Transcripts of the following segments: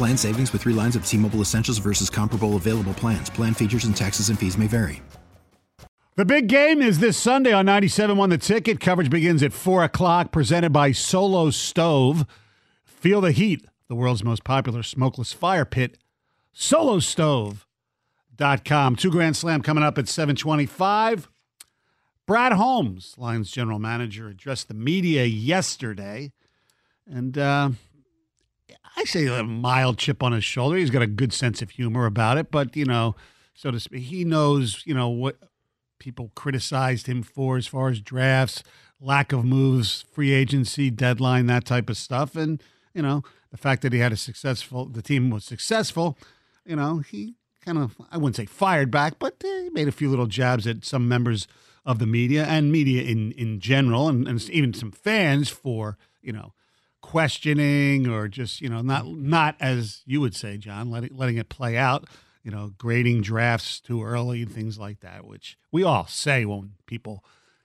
Plan savings with three lines of T Mobile Essentials versus comparable available plans. Plan features and taxes and fees may vary. The big game is this Sunday on 97.1 The Ticket. Coverage begins at 4 o'clock, presented by Solo Stove. Feel the heat, the world's most popular smokeless fire pit, solostove.com. Two Grand Slam coming up at 725. Brad Holmes, Lions general manager, addressed the media yesterday. And uh, I say a mild chip on his shoulder. He's got a good sense of humor about it, but you know, so to speak, he knows you know what people criticized him for as far as drafts, lack of moves, free agency deadline, that type of stuff, and you know the fact that he had a successful, the team was successful. You know, he kind of I wouldn't say fired back, but eh, he made a few little jabs at some members of the media and media in in general, and, and even some fans for you know questioning or just you know not not as you would say, John, letting letting it play out. You know, grading drafts too early and things like that, which we all say when people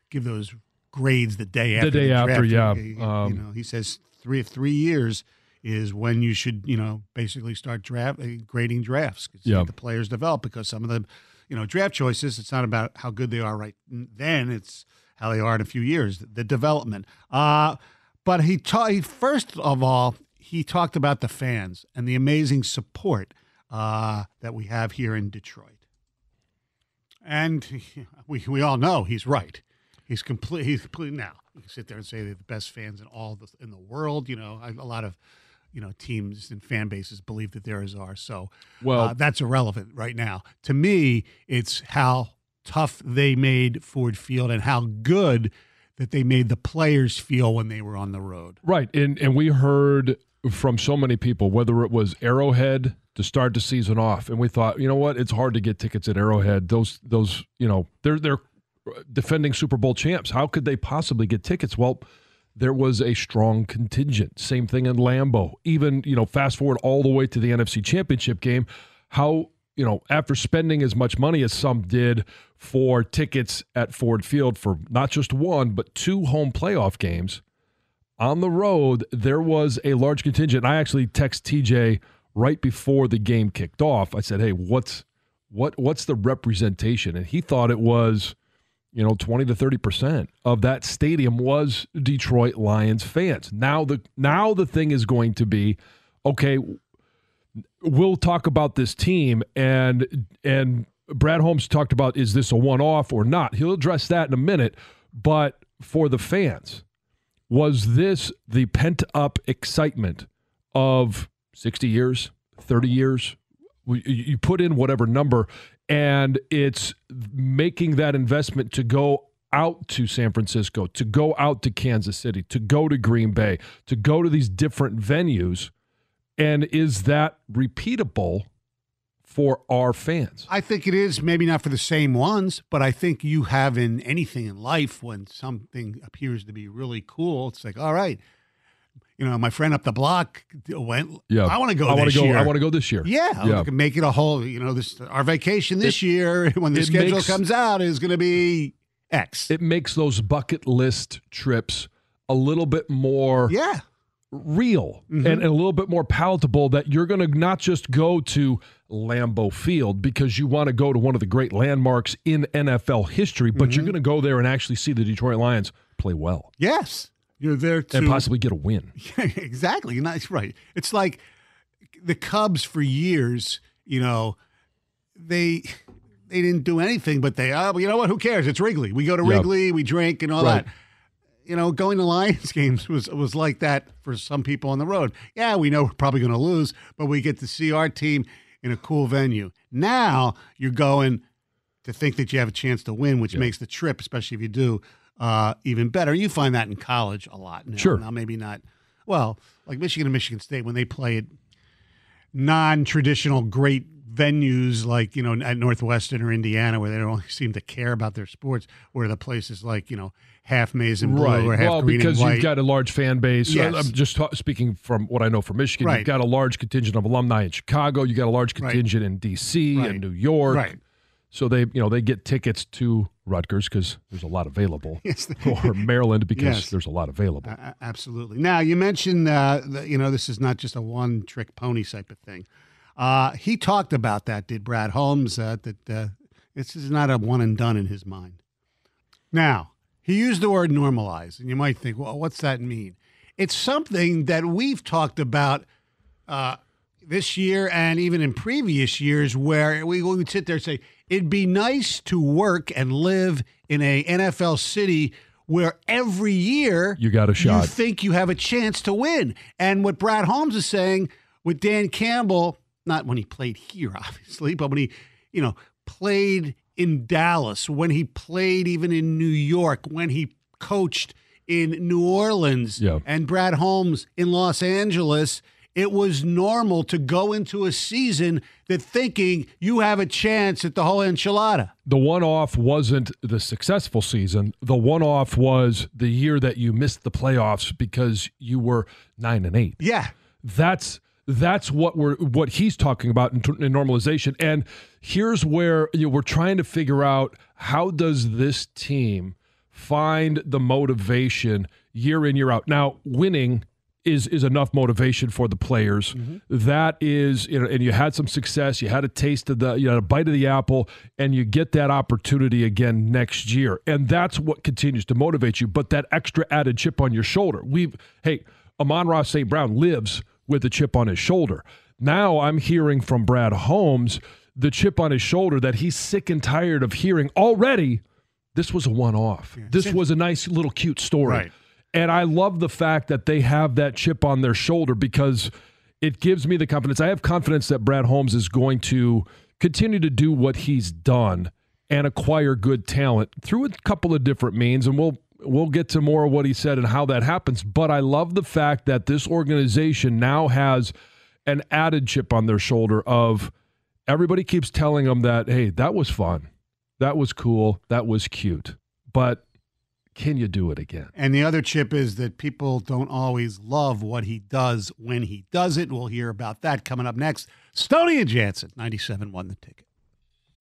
give those grades the day after the day draft. after. Yeah, you, um, you know, he says three three years is when you should you know basically start draft uh, grading drafts. Yeah. the players develop because some of the you know, draft choices. It's not about how good they are right then. It's how they are in a few years. The development. Uh but he, ta- he first of all he talked about the fans and the amazing support uh, that we have here in Detroit. And we we all know he's right. He's complete. He's complete now. You can sit there and say they're the best fans in all the in the world. You know, a lot of you know teams and fan bases believe that there is are. So Well- uh, that's irrelevant right now. To me, it's how tough they made Ford Field and how good that they made the players feel when they were on the road. Right. And and we heard from so many people, whether it was Arrowhead to start the season off, and we thought, you know what, it's hard to get tickets at Arrowhead. Those those, you know, they're they're uh, defending Super Bowl champs. How could they possibly get tickets? Well, there was a strong contingent. Same thing in Lambeau. Even, you know, fast forward all the way to the NFC Championship game, how you know, after spending as much money as some did for tickets at Ford Field for not just one, but two home playoff games on the road, there was a large contingent. I actually text TJ right before the game kicked off. I said, "Hey, what's what what's the representation?" And he thought it was, you know, 20 to 30% of that stadium was Detroit Lions fans. Now the now the thing is going to be, okay, we'll talk about this team and and Brad Holmes talked about is this a one off or not. He'll address that in a minute, but for the fans, was this the pent up excitement of 60 years, 30 years? You- You put in whatever number, and it's making that investment to go out to San Francisco, to go out to Kansas City, to go to Green Bay, to go to these different venues. And is that repeatable for our fans? I think it is maybe not for the same ones, but I think you have in anything in life when something appears to be really cool, it's like, all right, you know, my friend up the block went. Yeah, I want to go. I want to go. I want to go this year. Yeah, yeah. make it a whole. You know, this our vacation this It- year when the schedule makes- comes out is going to be X. It makes those bucket list trips a little bit more yeah, real Mhm. and, and a little bit more palatable that you're going to not just go to Lambeau Field because you want to go to one of the great landmarks in NFL history, but Mm-hmm. you're going to go there and actually see the Detroit Lions play well yes, you're there to and possibly get a win. exactly. You're right. It's like the Cubs for years, you know, they they didn't do anything, but they, oh, well, you know what? Who cares? It's Wrigley. We go to Yep. Wrigley, we drink, and all Right. that. You know, going to Lions games was was like that for some people on the road. Yeah, we know we're probably going to lose, but we get to see our team in a cool venue. Now you're going to think that you have a chance to win, which makes the trip, especially if you do, uh, even better. You find that in college a lot. Now. Sure. Now maybe not. Well, like Michigan and Michigan State when they play at non-traditional great venues like you know at Northwestern or Indiana where they don't seem to care about their sports, where the places like you know half maize and blue or half well, green because and white. you've got a large fan base. Yes. I'm just ta- speaking from what I know from Michigan. Right. You've got a large contingent of alumni in Chicago. You got a large Right. contingent in D.C. Right. and New York. Right. So they, you know, they get tickets to Rutgers because there's a lot available, Yes. or Maryland because Yes. there's a lot available. A- absolutely. Now you mentioned uh, that you know this is not just a one-trick pony type of thing. Uh, he talked about that. Did Brad Holmes uh, that uh, this is not a one and done in his mind. Now he used the word normalize, and you might think, well, what's that mean? It's something that we've talked about uh, this year and even in previous years, where we we would sit there and say it'd be nice to work and live in a NFL city where every year You got a shot. You think you have a chance to win, and what Brad Holmes is saying with Dan Campbell, not when he played here, obviously, but when he, you know, played in Dallas, when he played even in New York, when he coached in New Orleans, Yeah. and Brad Holmes in Los Angeles, it was normal to go into a season that thinking you have a chance at the whole enchilada. the one off wasn't the successful season. The one off was the year that you missed the playoffs because you were nine and eight. Yeah. That's that's what we're what he's talking about in, in normalization. And here's where you know, we're trying to figure out how does this team find the motivation year in year out. Now, winning is is enough motivation for the players. Mm-hmm. That is, you know, and you had some success. You had a taste of the, you had a bite of the apple, and you get that opportunity again next year, and that's what continues to motivate you. But that extra added chip on your shoulder. We've, hey, Amon-Ra St. Brown lives with a chip on his shoulder. Now I'm hearing from Brad Holmes the chip on his shoulder that he's sick and tired of hearing already. This was a one off. This was a nice little cute story. Right. And I love the fact that they have that chip on their shoulder because it gives me the confidence. I have confidence that Brad Holmes is going to continue to do what he's done and acquire good talent through a couple of different means. And we'll we'll get to more of what he said and how that happens. But I love the fact that this organization now has an added chip on their shoulder of everybody keeps telling them that, hey, that was fun. That was cool. That was cute. But can you do it again? And the other chip is that people don't always love what he does when he does it. We'll hear about that coming up next. Stony and Jansen, 97 won the ticket.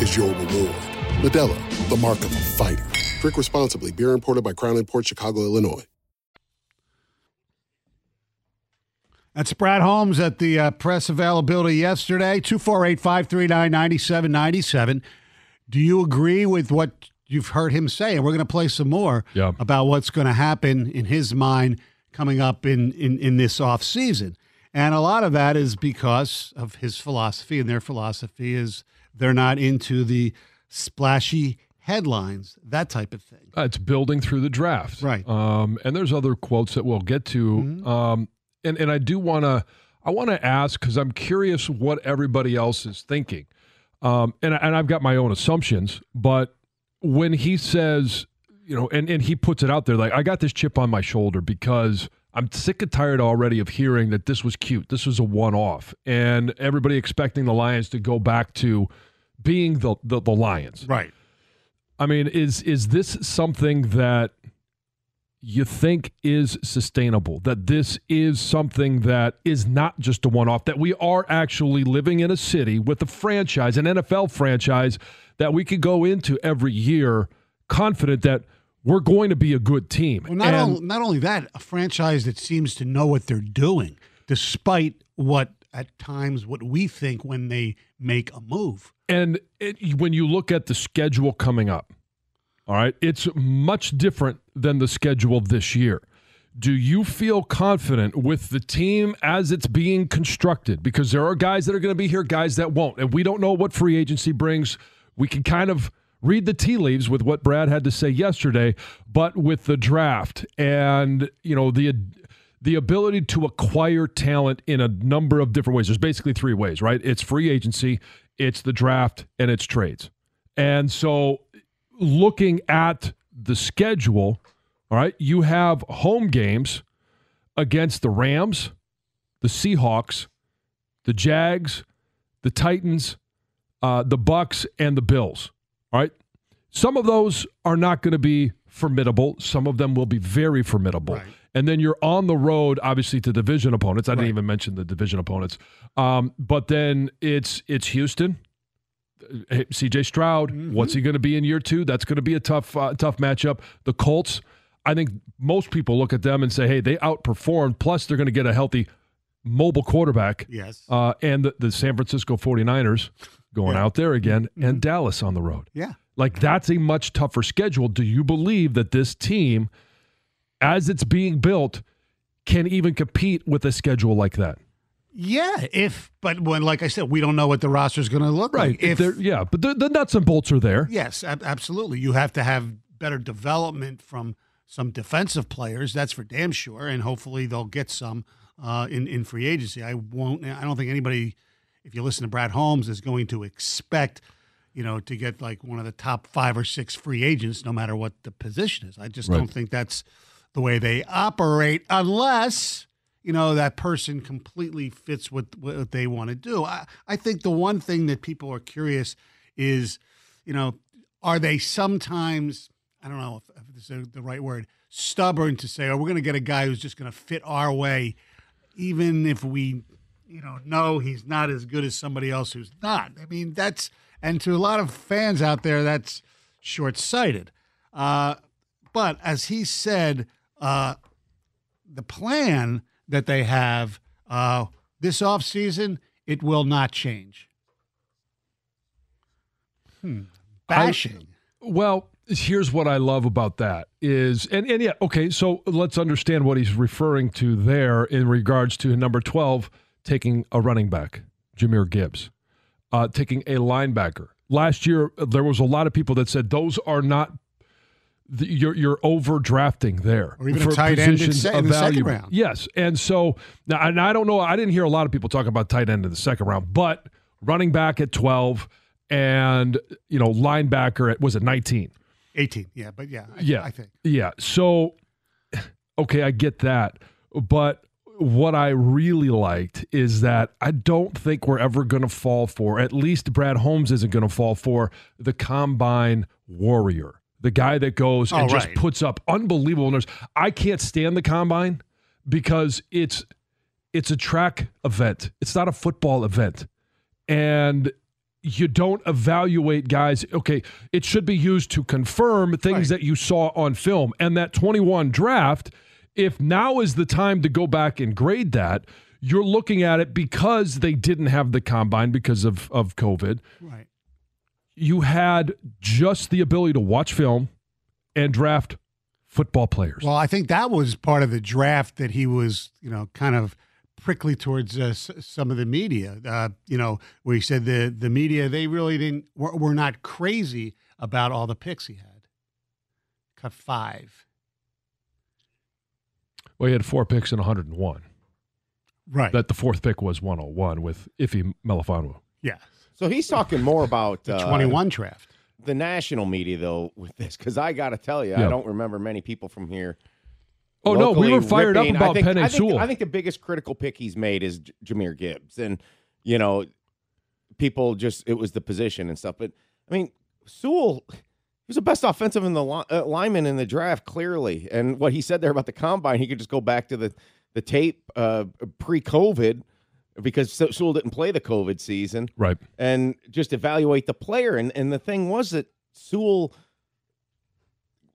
is your reward. Modelo, the mark of a fighter. Drink responsibly. Beer imported by Crown Port Chicago, Illinois. That's Brad Holmes at the uh, press availability yesterday. 248 539 9797. Do you agree with what you've heard him say? And we're going to play some more Yeah. about what's going to happen in his mind coming up in, in, in this off season. And a lot of that is because of his philosophy, and their philosophy is they're not into the splashy headlines, that type of thing. Uh, it's building through the draft, Right. Um, and there's other quotes that we'll get to. Um, and and I do want to I want to ask because I'm curious what everybody else is thinking. Um, and and I've got my own assumptions, but when he says, you know, and and he puts it out there like I got this chip on my shoulder because I'm sick and tired already of hearing that this was cute, this was a one off, and everybody expecting the Lions to go back to being the the, the Lions. Right. I mean, is is this something that you think is sustainable? That this is something that is not just a one off, that we are actually living in a city with a franchise, an NFL franchise that we could go into every year confident that we're going to be a good team. Well, not, And- only, not only that, a franchise that seems to know what they're doing, despite what at times what we think when they make a move. And it, when you look at the schedule coming up, all right, it's much different than the schedule this year. Do you feel confident with the team as it's being constructed? Because there are guys that are going to be here, guys that won't. And we don't know what free agency brings. We can kind of read the tea leaves with what Brad had to say yesterday, but with the draft and, you know, the the ability to acquire talent in a number of different ways. There's basically three ways, right? It's free agency, it's the draft, and it's trades. And so looking at the schedule, all right, you have home games against the Rams, the Seahawks, the Jags, the Titans, uh, the Bucs, and the Bills. All right. Some of those are not going to be formidable. Some of them will be very formidable. Right. And then you're on the road, obviously, to division opponents. I didn't even mention the division opponents. Um, but then it's it's Houston, Hey, CJ Stroud, Mm-hmm. what's he going to be in year two? That's going to be a tough, uh, tough matchup. The Colts, I think most people look at them and say, hey, they outperformed. Plus, they're going to get a healthy mobile quarterback. Yes. Uh, and the, the San Francisco 49ers going Yeah. out there again, and Dallas on the road. yeah. Like, that's a much tougher schedule. Do you believe that this team, as it's being built, can even compete with a schedule like that? Yeah. If, but when, like I said, we don't know what the roster is going to look like. If, They're- yeah, but the, the nuts and bolts are there. yes, ab- absolutely. You have to have better development from some defensive players. That's for damn sure. And hopefully they'll get some uh, in, in free agency. I won't, I don't think anybody, if you listen to Brad Holmes, is going to expect, you know, to get like one of the top five or six free agents, no matter what the position is. I just Right. don't think that's the way they operate unless you know that person completely fits what what they want to do I, I think the one thing that people are curious is you know are they sometimes i don't know if, if this is the right word stubborn to say oh we're going to get a guy who's just going to fit our way even if we you know know he's not as good as somebody else who's not i mean that's and to a lot of fans out there that's short-sighted uh, but as he said, uh, the plan that they have uh, this offseason, it will not change. Hmm. Bashing. Well, here's what I love about that is and and yeah, okay, so let's understand what he's referring to there in regards to number 12 taking a running back, Jahmyr Gibbs. Uh, taking a linebacker. Last year there was a lot of people that said those are not the, you're you're overdrafting there Or even a tight end in of in the second value. round. Yes, and so now and I don't know. I didn't hear a lot of people talking about tight end in the second round, but running back at twelve and you know linebacker at was it nineteen? 18. Yeah, but yeah, I, Yeah. I think. Yeah. So, okay, I get that. But what I really liked is that I don't think we're ever going to fall for, at least Brad Holmes isn't going to fall for the combine warrior, the guy that goes and Oh, just puts up unbelievable numbers. I can't stand the combine because it's it's a track event. It's not a football event. And you don't evaluate guys. Okay, it should be used to confirm things Right. that you saw on film. And that 21 draft, if now is the time to go back and grade that, you're looking at it because they didn't have the combine because of of COVID. Right. You had just the ability to watch film and draft football players. Well, I think that was part of the draft that he was, you know, kind of prickly towards uh, s- some of the media. Uh, you know, where he said the the media they really didn't were, were not crazy about all the picks he had. Cut five. well, he had four picks and 101. Right. That the fourth pick was 101 with Iffy Melifonwu. yeah. So he's talking more about The uh, twenty one draft. the national media though with this because I got to tell you, Yeah. I don't remember many people from here. Oh no, we were fired ripping- up about I think, Penei I think, Sewell. I think the biggest critical pick he's made is J- Jahmyr Gibbs, and you know, people just it was the position and stuff. But I mean, Sewell. He was the best offensive in the li- uh, lineman in the draft, clearly. And what he said there about the combine, he could just go back to the the tape uh, pre-COVID because Sewell didn't play the COVID season right. and just evaluate the player. And and the thing was that Sewell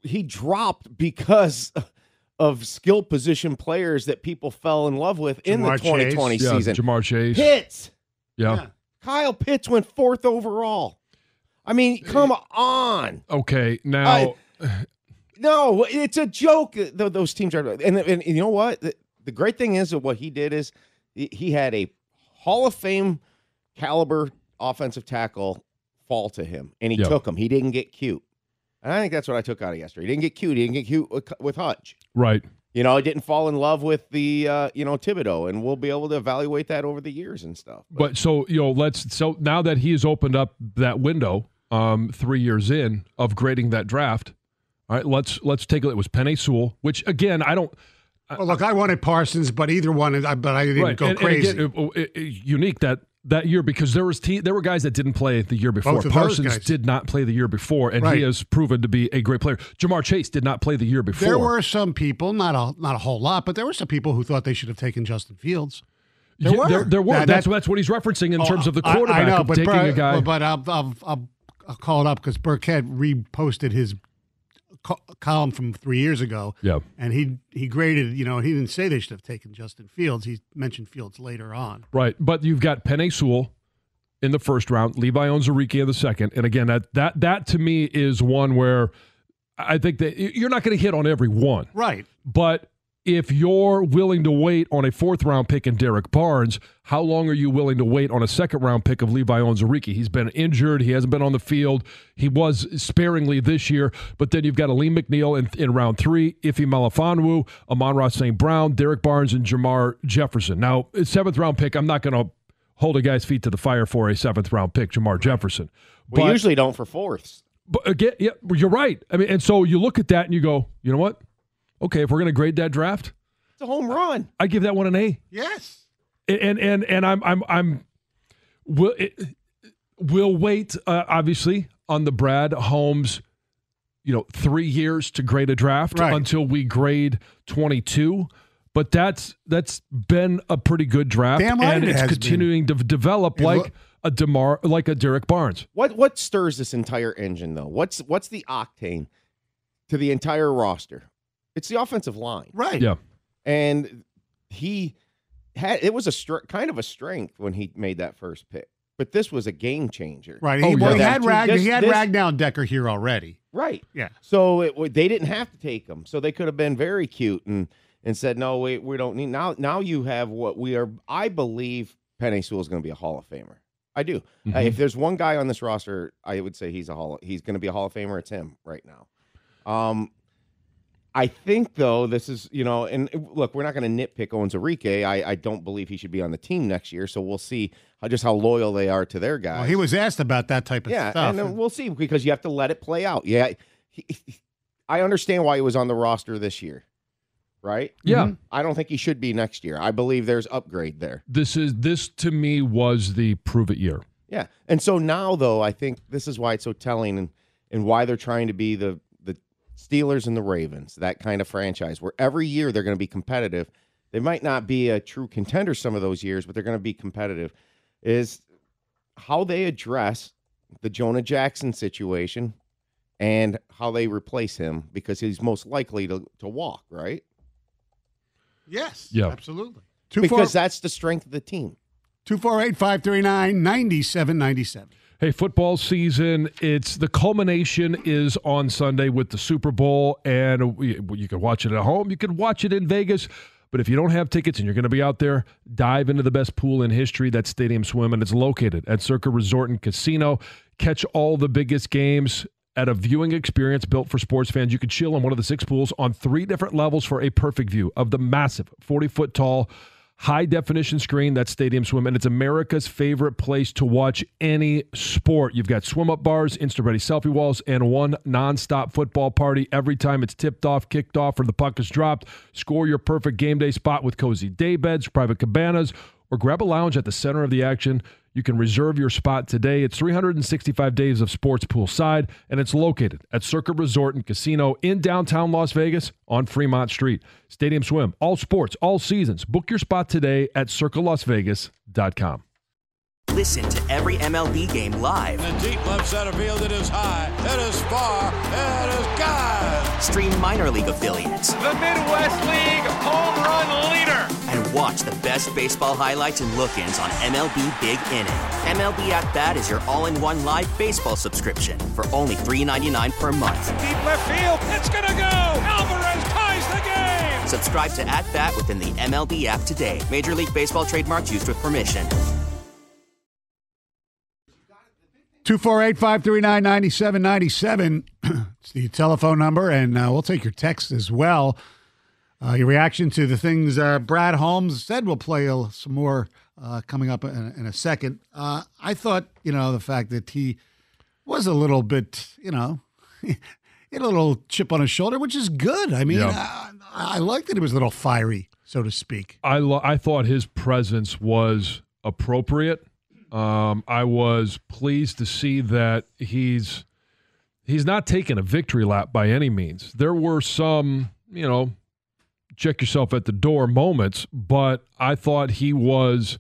he dropped because of skill position players that people fell in love with in Ja'Marr the 2020 Yeah, season. Ja'Marr Chase. Pitts. yeah. Kyle Pitts went fourth overall. I mean, come on. Okay. Now, No, it's a joke. th- Those teams are, and, and you know what? The, the great thing is that what he did is he- he had a Hall of Fame caliber offensive tackle fall to him, and he Yep. took him. He didn't get cute, and I think that's what I took out of yesterday. He didn't get cute. He didn't get cute with, with Hutch. right. You know, he didn't fall in love with the uh, you know Thibodeaux, and we'll be able to evaluate that over the years and stuff. But so you know, let's so now that he has opened up that window, um, three years in of grading that draft. All right, let's let's take a look. It was Penei Sewell, which again I don't Well, look, I wanted Parsons, but either one, is- I- but I didn't right go and, and crazy. again, it- it- it- unique that that year because there was te- there were guys that didn't play the year oh, before. Of those Parsons did not play the year before, and Right. he has proven to be a great player. Ja'Marr Chase did not play the year before. there were some people, not a not a whole lot, but there were some people who thought they should have taken Justin Fields. There Yeah, were. there, there were. That- that's that- that's what he's referencing in Oh, terms of the I- quarterback I, know, of but taking Bur- a guy. But, I'll, I'll, I'll, I'll call it up because Birkett reposted his column from three years ago. Yeah. and he he graded. You know, he didn't say they should have taken Justin Fields. He mentioned Fields later on. Right, but you've got Penei Sewell in the first round, Levi Onwuzurike in the second, and again, that that that to me is one where I think that you're not going to hit on every one, Right. but if you're willing to wait on a fourth round pick in Derrick Barnes, how long are you willing to wait on a second round pick of Levi Onwuzurike? He's been injured. He hasn't been on the field. He was sparingly this year, but then you've got Alim McNeill in, in round three, Iffy Melifonwu, Amon Ross St. Brown, Derrick Barnes, and Jermar Jefferson. Now, seventh round pick, I'm not going to hold a guy's feet to the fire for a seventh round pick, Jermar Jefferson. we But- usually don't for fourths. but again, yeah, you're right. I mean, and so you look at that and you go, you know what? Okay, if we're going to grade that draft, It's a home run. I give that one an A. Yes. And and and I'm I'm I'm will we'll wait uh, obviously on the Brad Holmes, you know, three years to grade a draft Right. until we grade 22. But that's that's been a pretty good draft, Damn right and it's has continuing to develop It like look- a Demar, like a Derrick Barnes. What what stirs this entire engine though? What's what's the octane to the entire roster? It's the offensive line, Right. Yeah, and he had it was a str- kind of a strength when he made that first pick, but this was a game changer, Right. Oh, he, well, yeah. he had That- Rag, this- he had this- Ragnow and Decker here already. Right. Yeah. So it, they didn't have to take him, so they could have been very cute and and said, no, we we don't need now. Now you have what we are. I believe Penei Sewell is going to be a Hall of Famer. I do. Uh, if there's one guy on this roster, I would say he's a Hall. He's going to be a Hall of Famer. It's him right now. Um, I think though this is you know, and uh, look, we're not going to nitpick Onwuzurike. I I don't believe he should be on the team next year. So we'll see how just how loyal they are to their guys. Well, he was asked about that type of yeah, stuff. and then we'll see because you have to let it play out. Yeah, he, he- I understand why he was on the roster this year, right? yeah. I don't think he should be next year. I believe there's upgrade there. This is this to me was the prove it year. Yeah. And so now though, I think this is why it's so telling and and why they're trying to be the the Steelers and the Ravens, that kind of franchise where every year they're going to be competitive. They might not be a true contender some of those years, but they're going to be competitive. Is how they address the Jonah Jackson situation and how they replace him because he's most likely to, to walk, right? yes. Yeah. Absolutely. Two because four- that's the strength of the team. 248 539 9797. Hey, football season, it's the culmination is on Sunday with the Super Bowl, and you can watch it at home. You can watch it in Vegas. But if you don't have tickets and you're going to be out there, dive into the best pool in history, that's Stadium Swim, and it's located at Circa Resort and Casino. Catch all the biggest games at a viewing experience built for sports fans. You can chill in one of the six pools on three different levels for a perfect view of the massive 40 foot tall high definition screen that's stadium swim and it's america's favorite place to watch any sport. You've got swim up bars instant ready selfie walls and one non-stop football party. Every time it's tipped off kicked off or the puck is dropped score your perfect game day spot with cozy day beds private cabanas or grab a lounge at the center of the action you can reserve your spot today. It's 365 days of sports poolside, and it's located at Circa Resort and Casino in downtown Las Vegas on Fremont Street. Stadium Swim, all sports, all seasons. Book your spot today at circalasvegas.com. Listen to every MLB game live. In the deep left center field, it is high, it is far, it is God. Stream minor league affiliates. The Midwest League home run leader. And watch the best baseball highlights and look ins on MLB Big Inning. MLB At Bat is your all in one live baseball subscription for only $3.99 per month. Deep left field, it's going to go. Alvarez ties the game. Subscribe to At Bat within the MLB app today. Major League Baseball trademarks used with permission. 248 539 9797. It's the telephone number, and uh, we'll take your text as well. Uh, your reaction to the things uh, Brad Holmes said. We'll play a, some more uh, coming up in, in a second. Uh, I thought, you know, the fact that he was a little bit, you know, he had a little chip on his shoulder, which is good. I mean, Yeah. I, I like that he was a little fiery, so to speak. I lo- I thought his presence was appropriate. Um, I was pleased to see that he's he's not taking a victory lap by any means. There were some, you know, check yourself at the door moments, but I thought he was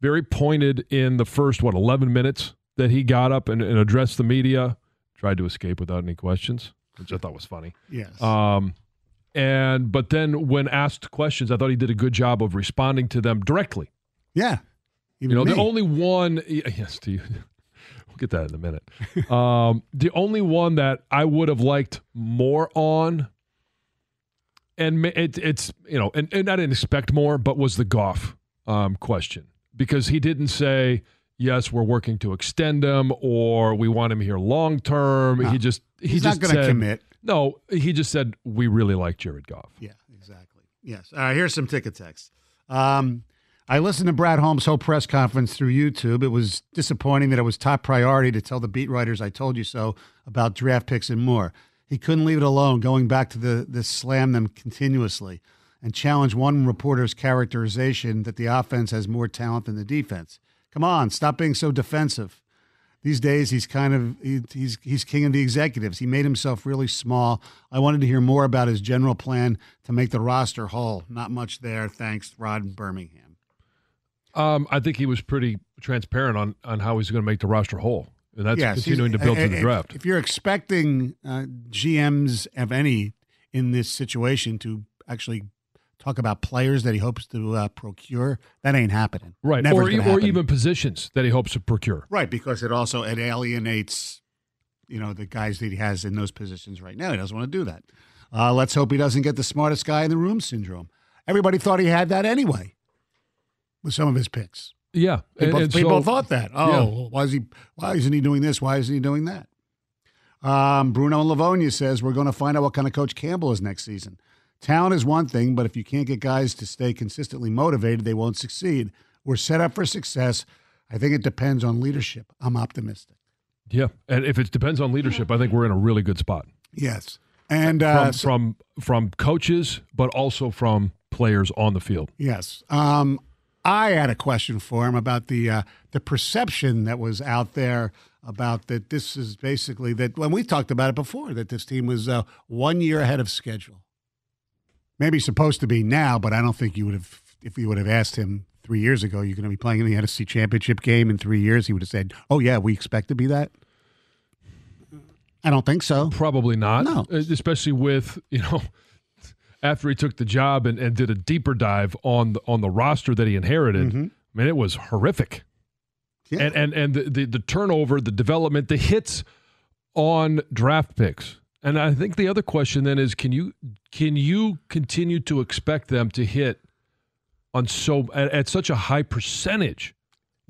very pointed in the first what 11 minutes that he got up and, and addressed the media, tried to escape without any questions, which I thought was funny. Yes. Um, and but then when asked questions, I thought he did a good job of responding to them directly. yeah. Even You know, me. the only one, yes, to you. We'll get that in a minute. um, the only one that I would have liked more on, and it, it's you know, and, and I didn't expect more, but was the Goff um, question because he didn't say yes, we're working to extend him or we want him here long term. No. he just he He's not just gonna said- commit. No, he just said we really like Jared Goff. Yeah, exactly. Yes. All right, here's some ticket text. Um, I listened to Brad Holmes' whole press conference through YouTube. It was disappointing that it was top priority to tell the beat writers I told you so about draft picks and more. He couldn't leave it alone, going back to the, the slam them continuously and challenge one reporter's characterization that the offense has more talent than the defense. Come on, stop being so defensive. These days, he's kind of he, he's he's king of the executives. He made himself really small. I wanted to hear more about his general plan to make the roster whole. Not much there. Thanks, Rod Birmingham. Um, I think he was pretty transparent on on how he's going to make the roster whole, and that's Yes, continuing to build through the draft. If you're expecting uh, GMs of any in this situation to actually talk about players that he hopes to uh, procure, that ain't happening. Right, Never or, e- gonna or even positions that he hopes to procure. Right, because it also it alienates, you know, the guys that he has in those positions right now. He doesn't want to do that. Uh, let's hope he doesn't get the smartest guy in the room syndrome. Everybody thought he had that anyway with some of his picks. Yeah, People, and, and people so- thought that. Oh, why is he? Why isn't he doing this? Why isn't he doing that? Um, Bruno Livonia says we're going to find out what kind of coach Campbell is next season. Talent is one thing, but if you can't get guys to stay consistently motivated, they won't succeed. We're set up for success. I think it depends on leadership. I'm optimistic. Yeah, and if it depends on leadership, I think we're in a really good spot Yes, and uh, from from from coaches, but also from players on the field. Yes. Um, I had a question for him about the uh, the perception that was out there about that this is basically that when we talked about it before that this team was uh, one year ahead of schedule. Maybe supposed to be now, but I don't think you would have if you would have asked him three years ago. You're going to be playing in the NFC Championship game in three years. He would have said, "Oh yeah, we expect to be that." I don't think so. Probably not. No. Uh, especially with you know after he took the job and, and did a deeper dive on the, on the roster that he inherited. Mm-hmm. I mean, it was horrific. Yeah. And and and the, the the turnover, the development, the hits on draft picks. And I think the other question then is can you can you continue to expect them to hit on so at, at such a high percentage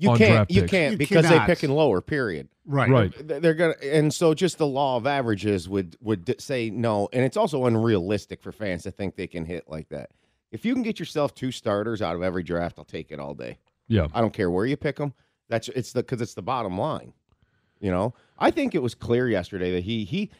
You on can't. draft You can't You because cannot. they pick in lower. Period. Right. Right. They're gonna, and so just the law of averages would would say no, and it's also unrealistic for fans to think they can hit like that. If you can get yourself two starters out of every draft, I'll take it all day. Yeah. I don't care where you pick them. That's it's the because it's the bottom line. You know, I think it was clear yesterday that he he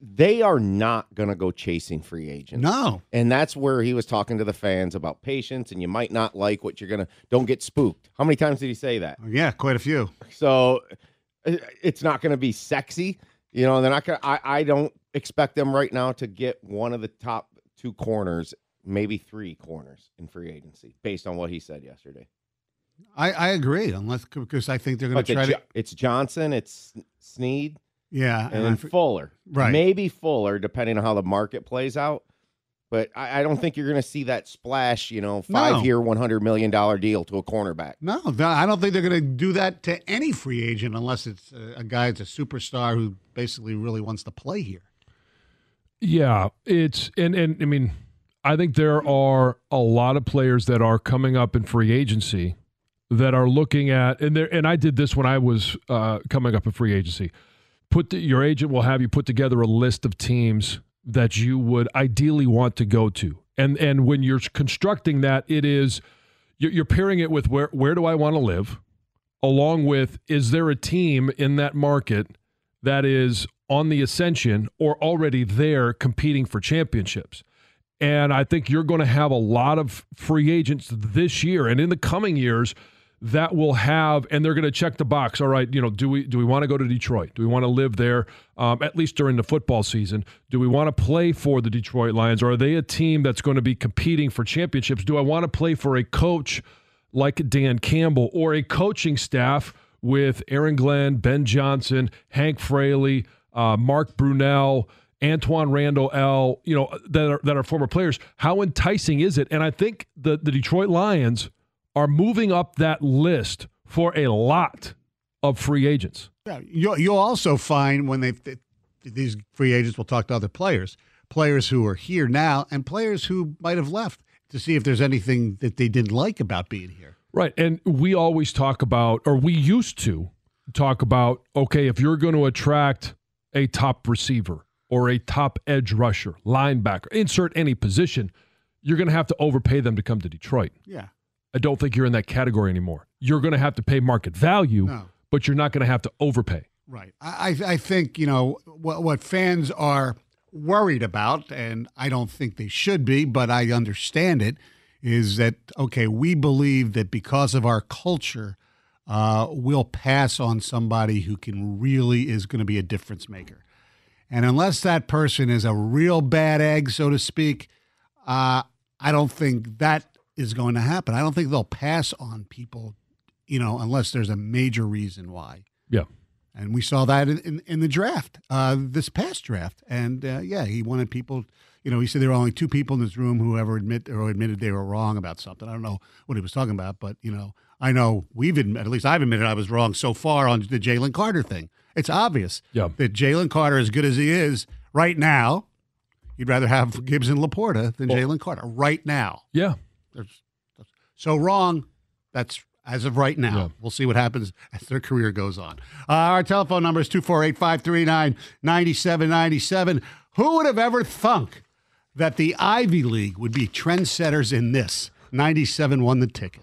they are not going to go chasing free agents. No. And that's where he was talking to the fans about patience and you might not like what you're going to don't get spooked. How many times did he say that? Oh, yeah, quite a few. So uh, it's not going to be sexy. You know, they're not going I I don't expect them right now to get one of the top two corners, maybe three corners in free agency based on what he said yesterday. I, I agree, unless because I think they're going to try to. it's Johnson, it's Sneed, Yeah, and I then for- Fuller. Right. Maybe Fuller, depending on how the market plays out. But I, I don't think you're going to see that splash, you know, five No. year, $100 million deal to a cornerback. No, I don't think they're going to do that to any free agent unless it's a, a guy that's a superstar who basically really wants to play here. Yeah, it's and and I mean, I think there are a lot of players that are coming up in free agency that are looking at and there and I did this when I was uh, coming up in free agency. Put the, your agent will have you put together a list of teams that you would ideally want to go to, and and when you're constructing that, it is you're, pairing it with where where do I want to live, along with is there a team in that market that is on the ascension or already there competing for championships. And I think you're going to have a lot of free agents this year and in the coming years that will have and they're going to check the box. All right you know do we do we want to go to detroit? Do we want to live there um, at least during the football season? Do we want to play for the detroit lions? Or are they a team that's going to be competing for championships? Do i want to play for a coach like dan campbell or a coaching staff with aaron glenn ben johnson hank fraley uh, mark brunell Antwaan Randle El, you know, that are that are former players. How enticing is it? And I think the the Detroit Lions are moving up that list for a lot of free agents. Yeah, you'll, you'll also find when they these free agents will talk to other players, players who are here now, and players who might have left to see if there's anything that they didn't like about being here. Right. And we always talk about, or we used to talk about, okay, if you're going to attract a top receiver or a top edge rusher, linebacker, insert any position, you're going to have to overpay them to come to Detroit. Yeah. I don't think you're in that category anymore. You're going to have to pay market value, No. but you're not going to have to overpay. Right. I, I think, you know, what, what fans are worried about, and I don't think they should be, but I understand it, is that, okay, we believe that because of our culture, uh, we'll pass on somebody who can really is going to be a difference maker. And unless that person is a real bad egg, so to speak, uh, I don't think that is going to happen. I don't think they'll pass on people, you know, unless there's a major reason why. Yeah. And we saw that in, in, in the draft, uh, this past draft. And uh, yeah, he wanted people, you know, he said there were only two people in this room who ever admit or admitted they were wrong about something. I don't know what he was talking about, but, you know, I know we've admitted, at least I've admitted I was wrong so far on the Jalen Carter thing. It's obvious Yeah. that Jalen Carter, as good as he is right now, you'd rather have Gibbs and LaPorta than Jalen Carter right now. Yeah. There's, so wrong. That's as of right now. Yeah. We'll see what happens as their career goes on. Uh, our telephone number is 248 539 9797. Who would have ever thunk that the Ivy League would be trendsetters in this? 97 won the ticket.